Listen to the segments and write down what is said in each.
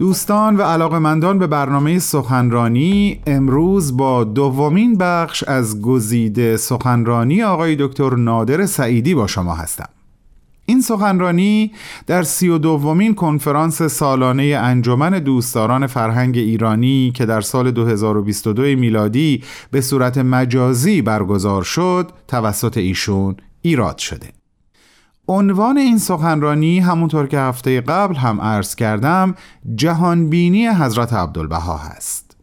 دوستان و علاقمندان به برنامه سخنرانی امروز با دومین بخش از گزیده سخنرانی آقای دکتر نادر سعیدی با شما هستم. این سخنرانی در سی و دومین کنفرانس سالانه انجمن دوستداران فرهنگ ایرانی که در سال 2022 میلادی به صورت مجازی برگزار شد توسط ایشون ایراد شده. عنوان این سخنرانی همونطور که هفته قبل هم عرض کردم جهانبینی حضرت عبدالبها هست.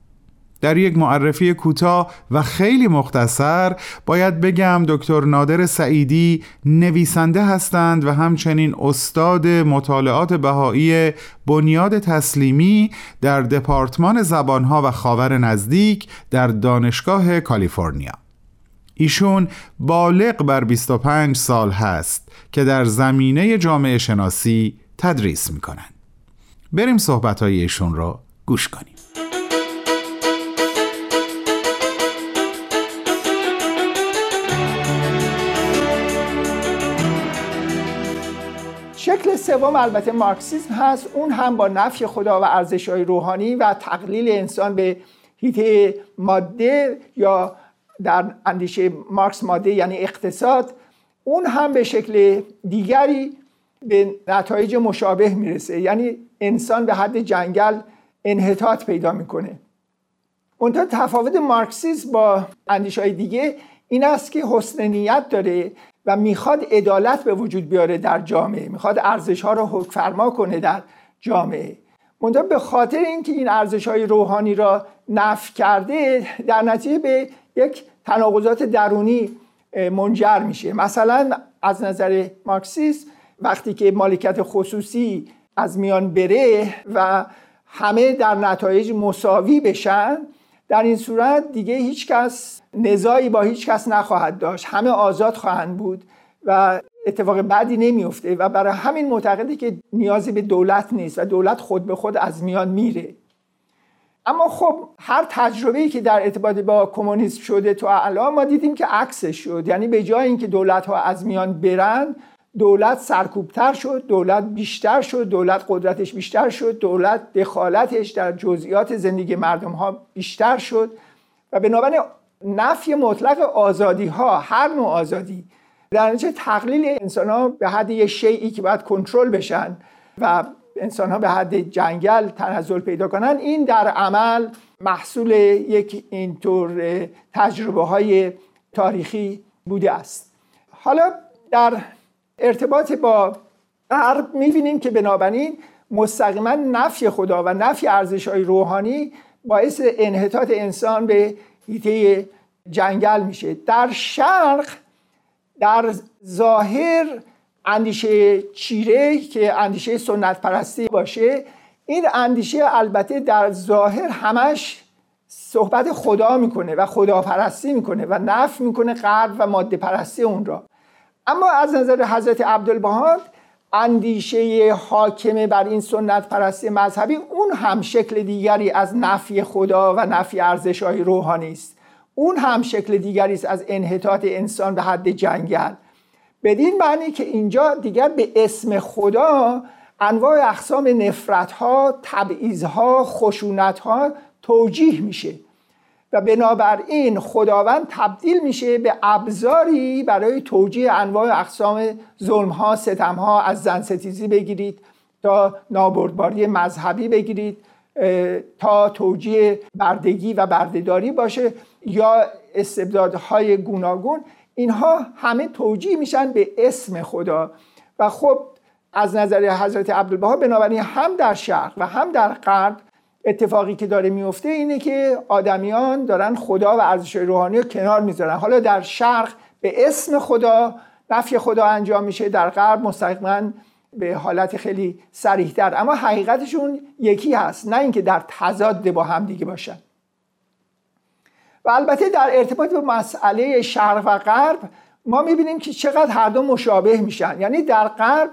در یک معرفی کوتاه و خیلی مختصر باید بگم دکتر نادر سعیدی نویسنده هستند و همچنین استاد مطالعات بهایی بنیاد تسلیمی در دپارتمان زبانها و خاور نزدیک در دانشگاه کالیفرنیا. ایشون بالغ بر 25 سال هست که در زمینه جامعه شناسی تدریس می‌کنند بریم صحبت ایشون را گوش کنیم. شکل سوم البته مارکسیسم هست. اون هم با نفی خدا و ارزش های روحانی و تقلیل انسان به هیته ماده یا در اندیشه مارکس ماده یعنی اقتصاد اون هم به شکل دیگری به نتایج مشابه می‌رسه. یعنی انسان به حد جنگل انحطاط پیدا می‌کنه. اونتا تفاوت مارکسیسم با اندیشه های دیگه این است که حسن نیت داره و می‌خواد عدالت به وجود بیاره در جامعه. می‌خواد ارزش ها رو حکم فرما کنه در جامعه. منتها به خاطر اینکه این ارزش های روحانی را نفی کرده در نتیجه به یک تناقضات درونی منجر میشه. مثلا از نظر مارکسیست وقتی که مالکیت خصوصی از میان بره و همه در نتایج مساوی بشن در این صورت دیگه هیچ کس نزاعی با هیچ کس نخواهد داشت. همه آزاد خواهند بود و اتفاق بعدی نمیفته و برای همین معتقده که نیازی به دولت نیست و دولت خود به خود از میان میره. اما خب هر تجربه‌ای که در ارتباط با کمونیسم شده تو الان ما دیدیم که عکسش شد. یعنی به جای اینکه دولت ها از میان برن دولت سرکوبتر شد دولت بیشتر شد دولت قدرتش بیشتر شد دولت دخالتش در جزئیات زندگی مردم ها بیشتر شد. و بنابراین نفی مطلق آزادی ها هر نوع آزادی در نتیجه تقلیل انسان ها به حد یه شیعی که باید کنترل بشن و انسان ها به حد جنگل تنزل پیدا کنن این در عمل محصول یک اینطور تجربه های تاریخی بوده است. حالا در ارتباط با غرب می‌بینیم که بنابراین مستقیما نفی خدا و نفی ارزش های روحانی باعث انحطاط انسان به هیته جنگل میشه. در شرق در ظاهر اندیشه چیره که اندیشه سنت پرستی باشه این اندیشه البته در ظاهر همش صحبت خدا می‌کنه و خداپرستی می‌کنه و نف می‌کنه غرب و ماده پرستی اون را. اما از نظر حضرت عبدالبهاد اندیشه حاکمه بر این سنت پرستی مذهبی اون هم شکل دیگری از نفی خدا و نفی ارزش های روحانی است. اون هم شکل دیگری است از انحطاط انسان به حد جنگل. بدین معنی که اینجا دیگر به اسم خدا انواع اقسام نفرت ها تبعیض ها خشونت ها توجیه میشه. و بنابراین خداوند تبدیل میشه به ابزاری برای توجیه انواع اقسام ظلم ها ستم ها از زن ستیزی بگیرید تا نابردباری مذهبی بگیرید تا توجیه بردگی و بردهداری باشه یا استبدادهای گوناگون. اینها همه توجیه میشن به اسم خدا. و خب از نظر حضرت عبدالبها بنابراین هم در شرق و هم در غرب اتفاقی که داره میفته اینه که آدمیان دارن خدا و ارزش روحانی رو کنار می‌ذارن. حالا در شرق به اسم خدا نفی خدا انجام میشه در غرب مستقیما به حالت خیلی سریحتر اما حقیقتشون یکی هست نه اینکه در تضاد با هم دیگه باشن. و البته در ارتباط به مسئله شرق و غرب ما می‌بینیم که چقدر هر دو مشابه میشن. یعنی در غرب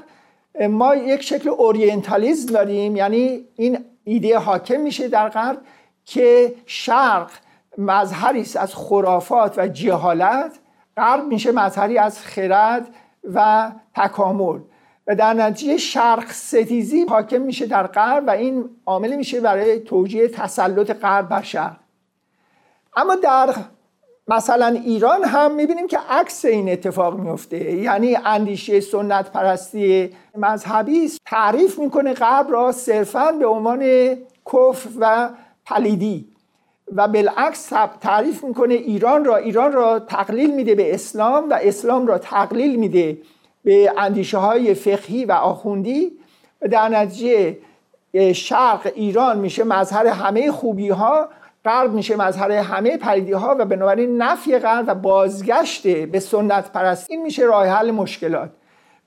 ما یک شکل اورینتالیزم داریم یعنی این ایده حاکم میشه در غرب که شرق مظهری است از خرافات و جهالت غرب میشه مظهری از خرد و تکامل. و در نتیجه شرق ستیزی حاکم میشه در غرب و این عامل میشه برای توجیه تسلط غرب بر شرق. اما در مثلا ایران هم می‌بینیم که عکس این اتفاق میفته یعنی اندیشه سنت پرستی مذهبی تعریف می‌کنه غرب را صرفا به عنوان کف و پلیدی و بالعکس تعریف می‌کنه ایران را. ایران را تقلیل میده به اسلام و اسلام را تقلیل میده به اندیشه های فقهی و آخوندی. و در نتیجه شرق ایران میشه مظهر همه خوبی ها غرب میشه مظهر همه پلیدی ها و بنابراین نفی غرب و بازگشت به سنت پرستی میشه راه حل مشکلات.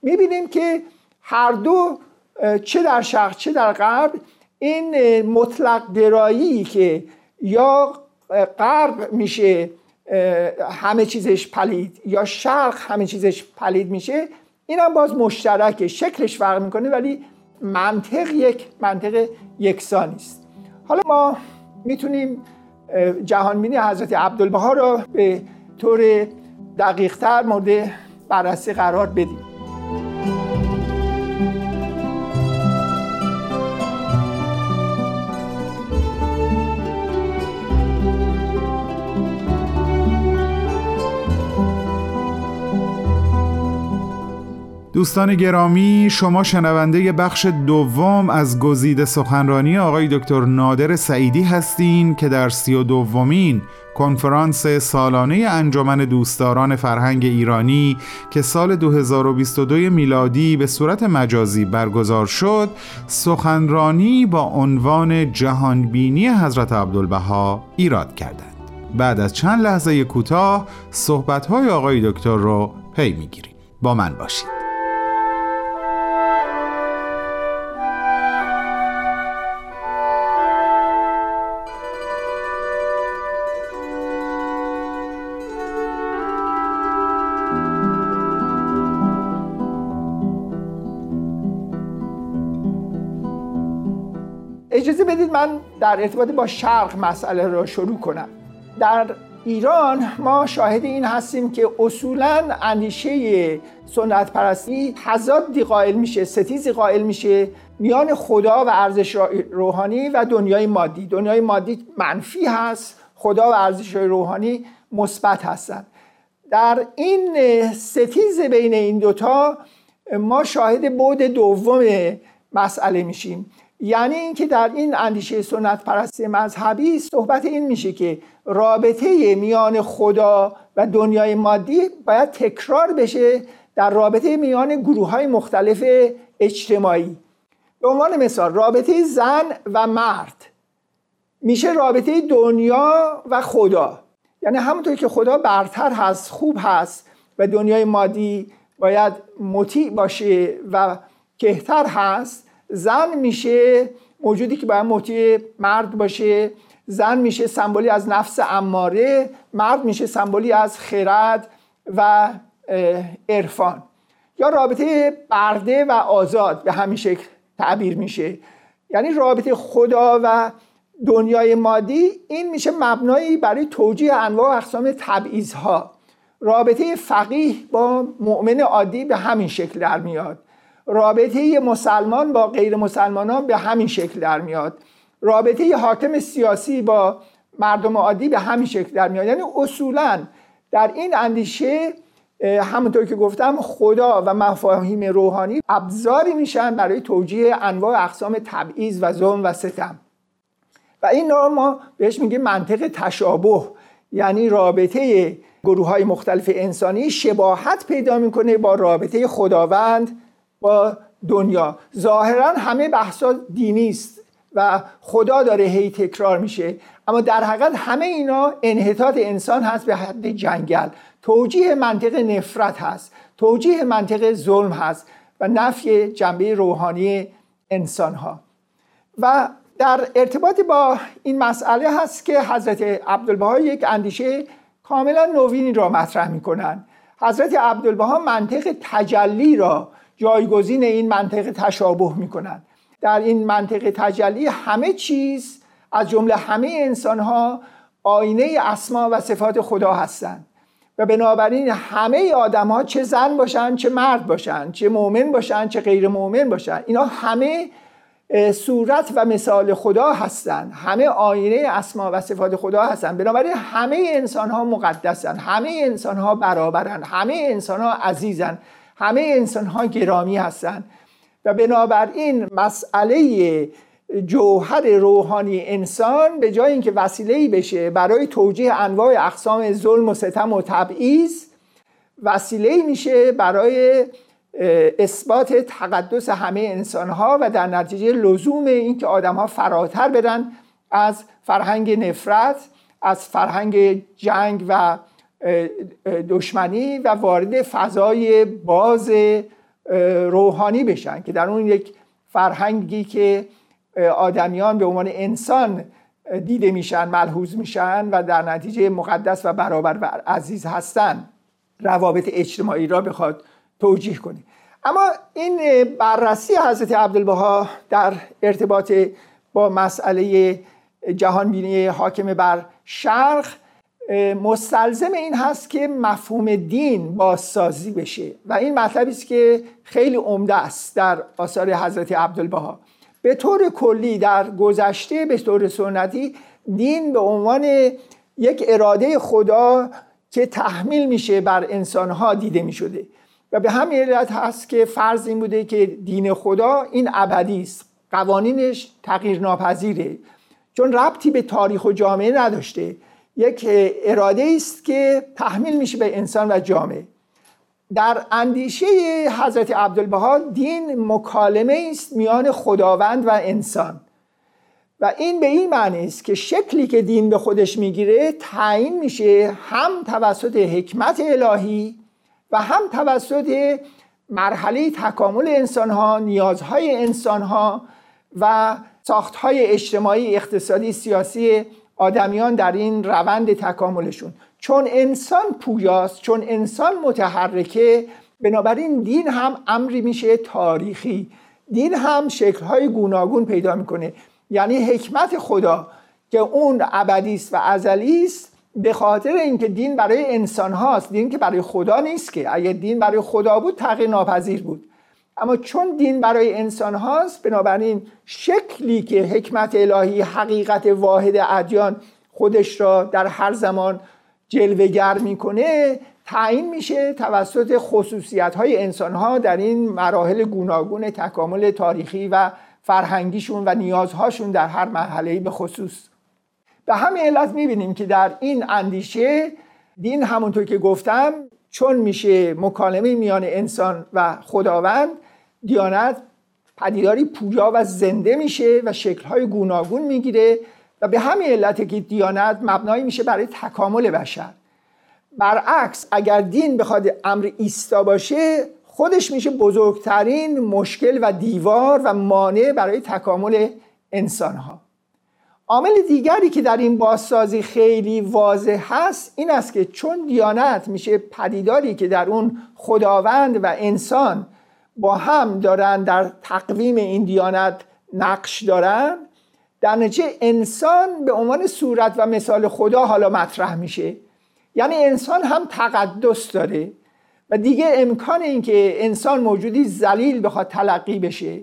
می‌بینیم که هر دو چه در شرق چه در غرب این مطلق درایی که یا غرب میشه همه چیزش پلید یا شرق همه چیزش پلید میشه این هم باز مشترکه. شکلش فرق می‌کنه ولی منطق یک منطق یکسانی است. حالا ما می‌تونیم جهانبینی حضرت عبدالبها را به طور دقیقتر مورد بررسی قرار بدیم. دوستان گرامی شما شنونده بخش دوم از گزیده سخنرانی آقای دکتر نادر سعیدی هستین که در سی و دومین کنفرانس سالانه انجمن دوستداران فرهنگ ایرانی که سال 2022 میلادی به صورت مجازی برگزار شد سخنرانی با عنوان جهانبینی حضرت عبدالبها ایراد کردند. بعد از چند لحظه کوتاه صحبت‌های آقای دکتر رو پی می‌گیریم. با من باشید. اجازه بدید من در ارتباط با شرق مسئله را شروع کنم. در ایران ما شاهد این هستیم که اصولا اندیشه سنت پرستی تضادی قائل میشه ستیزی قائل میشه میان خدا و ارزش روحانی و دنیای مادی. دنیای مادی منفی هست خدا و ارزش روحانی مثبت هستند در این ستیز بین این دوتا ما شاهد بود دوم مسئله میشیم. یعنی اینکه در این اندیشه سنت پرستی مذهبی صحبت این میشه که رابطه میان خدا و دنیای مادی باید تکرار بشه در رابطه میان گروه های مختلف اجتماعی. به عنوان مثال رابطه زن و مرد. میشه رابطه دنیا و خدا. یعنی همونطور که خدا برتر هست خوب هست و دنیای مادی باید مطیع باشه و کهتر هست زن میشه موجودی که باید مطیع مرد باشه زن میشه سمبولی از نفس اماره مرد میشه سمبولی از خرد و عرفان. یا رابطه برده و آزاد به همین شکل تعبیر میشه. یعنی رابطه خدا و دنیای مادی این میشه مبنایی برای توجیه انواع و اقسام تبعیض رابطه فقیه با مؤمن عادی به همین شکل در میاد. رابطه مسلمان با غیر مسلمانان به همین شکل در میاد. رابطه حاکم سیاسی با مردم عادی به همین شکل در میاد. یعنی اصولا در این اندیشه همونطور که گفتم خدا و مفاهیم روحانی ابزاری میشن برای توجیه انواع اقسام تبعیض و ظلم و ستم. و این نوع ما بهش میگه منطق تشابه. یعنی رابطه گروه های مختلف انسانی شباهت پیدا می‌کنه با رابطه خداوند با دنیا. ظاهرا همه بحثا دینی است و خدا داره هی تکرار میشه. اما در حقیقت همه اینا انحطاط انسان هست به حد جنگل. توجیه منطق نفرت هست. توجیه منطق ظلم هست و نفی جنبه روحانی انسان ها و در ارتباط با این مسئله هست که حضرت عبدالبها یک اندیشه کاملا نوینی را مطرح می‌کنن. حضرت عبدالبها منطق تجلی را جایگزین این منطق تشابه می‌کنند. در این منطق تجلی همه چیز از جمله همه انسان ها آینه اسما و صفات خدا هستند. و بنابراین همه آدم ها چه زن باشن چه مرد باشن چه مؤمن باشن چه غیر مؤمن باشن. اینا همه صورت و مثال خدا هستند. همه آینه اسما و صفات خدا هستند. بنابراین همه انسان ها مقدسن همه انسان ها برابرن همه انسان ها عزیزن همه انسان ها گرامی هستند. و بنابراین مسئله جوهر روحانی انسان به جای اینکه وسیله بشه برای توجیه انواع اقسام ظلم و ستم و تبعیض وسیله میشه برای اثبات تقدس همه انسان ها و در نتیجه لزوم اینکه آدم ها فراتر برن از فرهنگ نفرت از فرهنگ جنگ و دشمنی و وارد فضای باز روحانی بشن که در اون یک فرهنگی که آدمیان به عنوان انسان دیده میشن ملحوظ میشن و در نتیجه مقدس و برابر و عزیز هستن. روابط اجتماعی را بخواد توجیه کنه. اما این بررسی حضرت عبدالبها در ارتباط با مسئله جهانبینی حاکم بر شرق مستلزم این هست که مفهوم دین بازسازی بشه. و این مطلبی است که خیلی عمده است در آثار حضرت عبدالبها. به طور کلی در گذشته به طور سنتی دین به عنوان یک اراده خدا که تحمیل میشه بر انسانها دیده می‌شده. و به همین علت هست که فرض این بوده که دین خدا این ابدی است. قوانینش تغییر ناپذیره چون ربطی به تاریخ و جامعه نداشته. یک اراده است که تحمیل میشه به انسان و جامعه. در اندیشه حضرت عبدالبها دین مکالمه است میان خداوند و انسان. و این به این معنی است که شکلی که دین به خودش می‌گیره تعیین میشه هم توسط حکمت الهی و هم توسط مرحله تکامل انسان ها نیازهای انسان ها و ساختهای اجتماعی اقتصادی سیاسی آدمیان در این روند تکاملشون. چون انسان پویاست چون انسان متحرکه بنابراین دین هم امری میشه تاریخی. دین هم شکلهای گوناگون پیدا می‌کنه. یعنی حکمت خدا که اون ابدی است و ازلی است به خاطر اینکه دین برای انسان هاست دین که برای خدا نیست که. اگر دین برای خدا بود تغییر ناپذیر بود. اما چون دین برای انسان هاست بنابراین شکلی که حکمت الهی حقیقت واحد ادیان خودش را در هر زمان جلوگر می‌کنه تعیین میشه توسط خصوصیت های انسان ها در این مراحل گوناگون تکامل تاریخی و فرهنگیشون و نیازهاشون در هر مرحله به خصوص. به همین علت می‌بینیم که در این اندیشه دین همونطور که گفتم چون میشه مکالمه میان انسان و خداوند دیانت پدیداری پویا و زنده میشه و شکلهای گوناگون می‌گیره و به همین علت که دیانت مبنایی میشه برای تکامل بشر. برعکس اگر دین بخواد امر ایستا باشه خودش میشه بزرگترین مشکل و دیوار و مانع برای تکامل انسان ها عامل دیگری که در این بازسازی خیلی واضح هست این است که چون دیانت میشه پدیداری که در اون خداوند و انسان با هم دارن در تقویم این دیانت نقش دارن. در نتیجه انسان به عنوان صورت و مثال خدا حالا مطرح میشه. یعنی انسان هم تقدس داره و دیگه امکان این که انسان موجودی زلیل بخواد تلقی بشه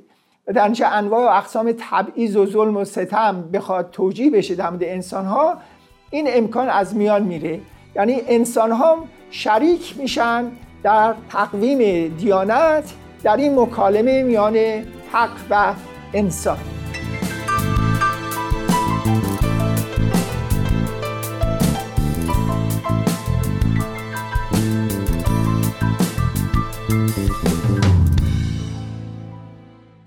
و در نتیجه انواع و اقسام تبعیض و ظلم و ستم بخواد توجیه بشه در مورد انسان ها این امکان از میان میره. یعنی انسان ها شریک میشن در تقویم دیانت در این مکالمه میان حق و انسان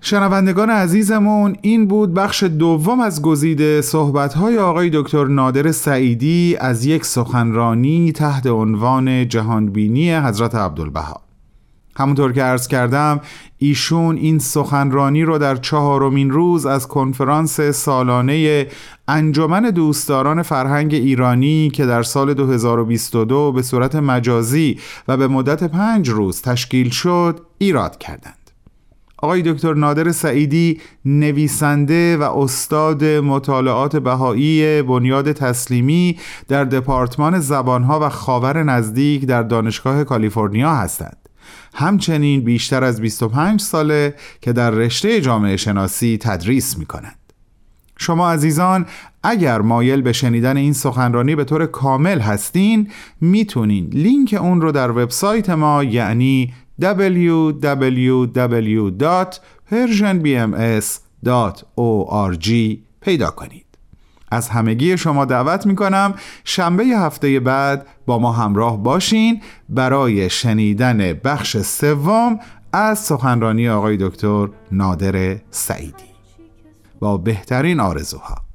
شنوندگان عزیزمون این بود بخش دوم از گزیده صحبت‌های آقای دکتر نادر سعیدی از یک سخنرانی تحت عنوان جهانبینی حضرت عبدالبها. همونطور که عرض کردم ایشون این سخنرانی رو در چهارمین روز از کنفرانس سالانه انجمن دوستداران فرهنگ ایرانی که در سال 2022 به صورت مجازی و به مدت پنج روز تشکیل شد ایراد کردند آقای دکتر نادر سعیدی نویسنده و استاد مطالعات بهایی بنیاد تسلیمی در دپارتمان زبانها و خاور نزدیک در دانشگاه کالیفرنیا هستند. همچنین بیشتر از 25 ساله که در رشته جامعه شناسی تدریس می کنند. شما عزیزان اگر مایل به شنیدن این سخنرانی به طور کامل هستین می‌تونین لینک اون رو در وبسایت ما یعنی www.persianbms.org پیدا کنید از همگی شما دعوت می کنم شنبه هفته بعد با ما همراه باشین برای شنیدن بخش سوم از سخنرانی آقای دکتر نادر سعیدی. با بهترین آرزوها.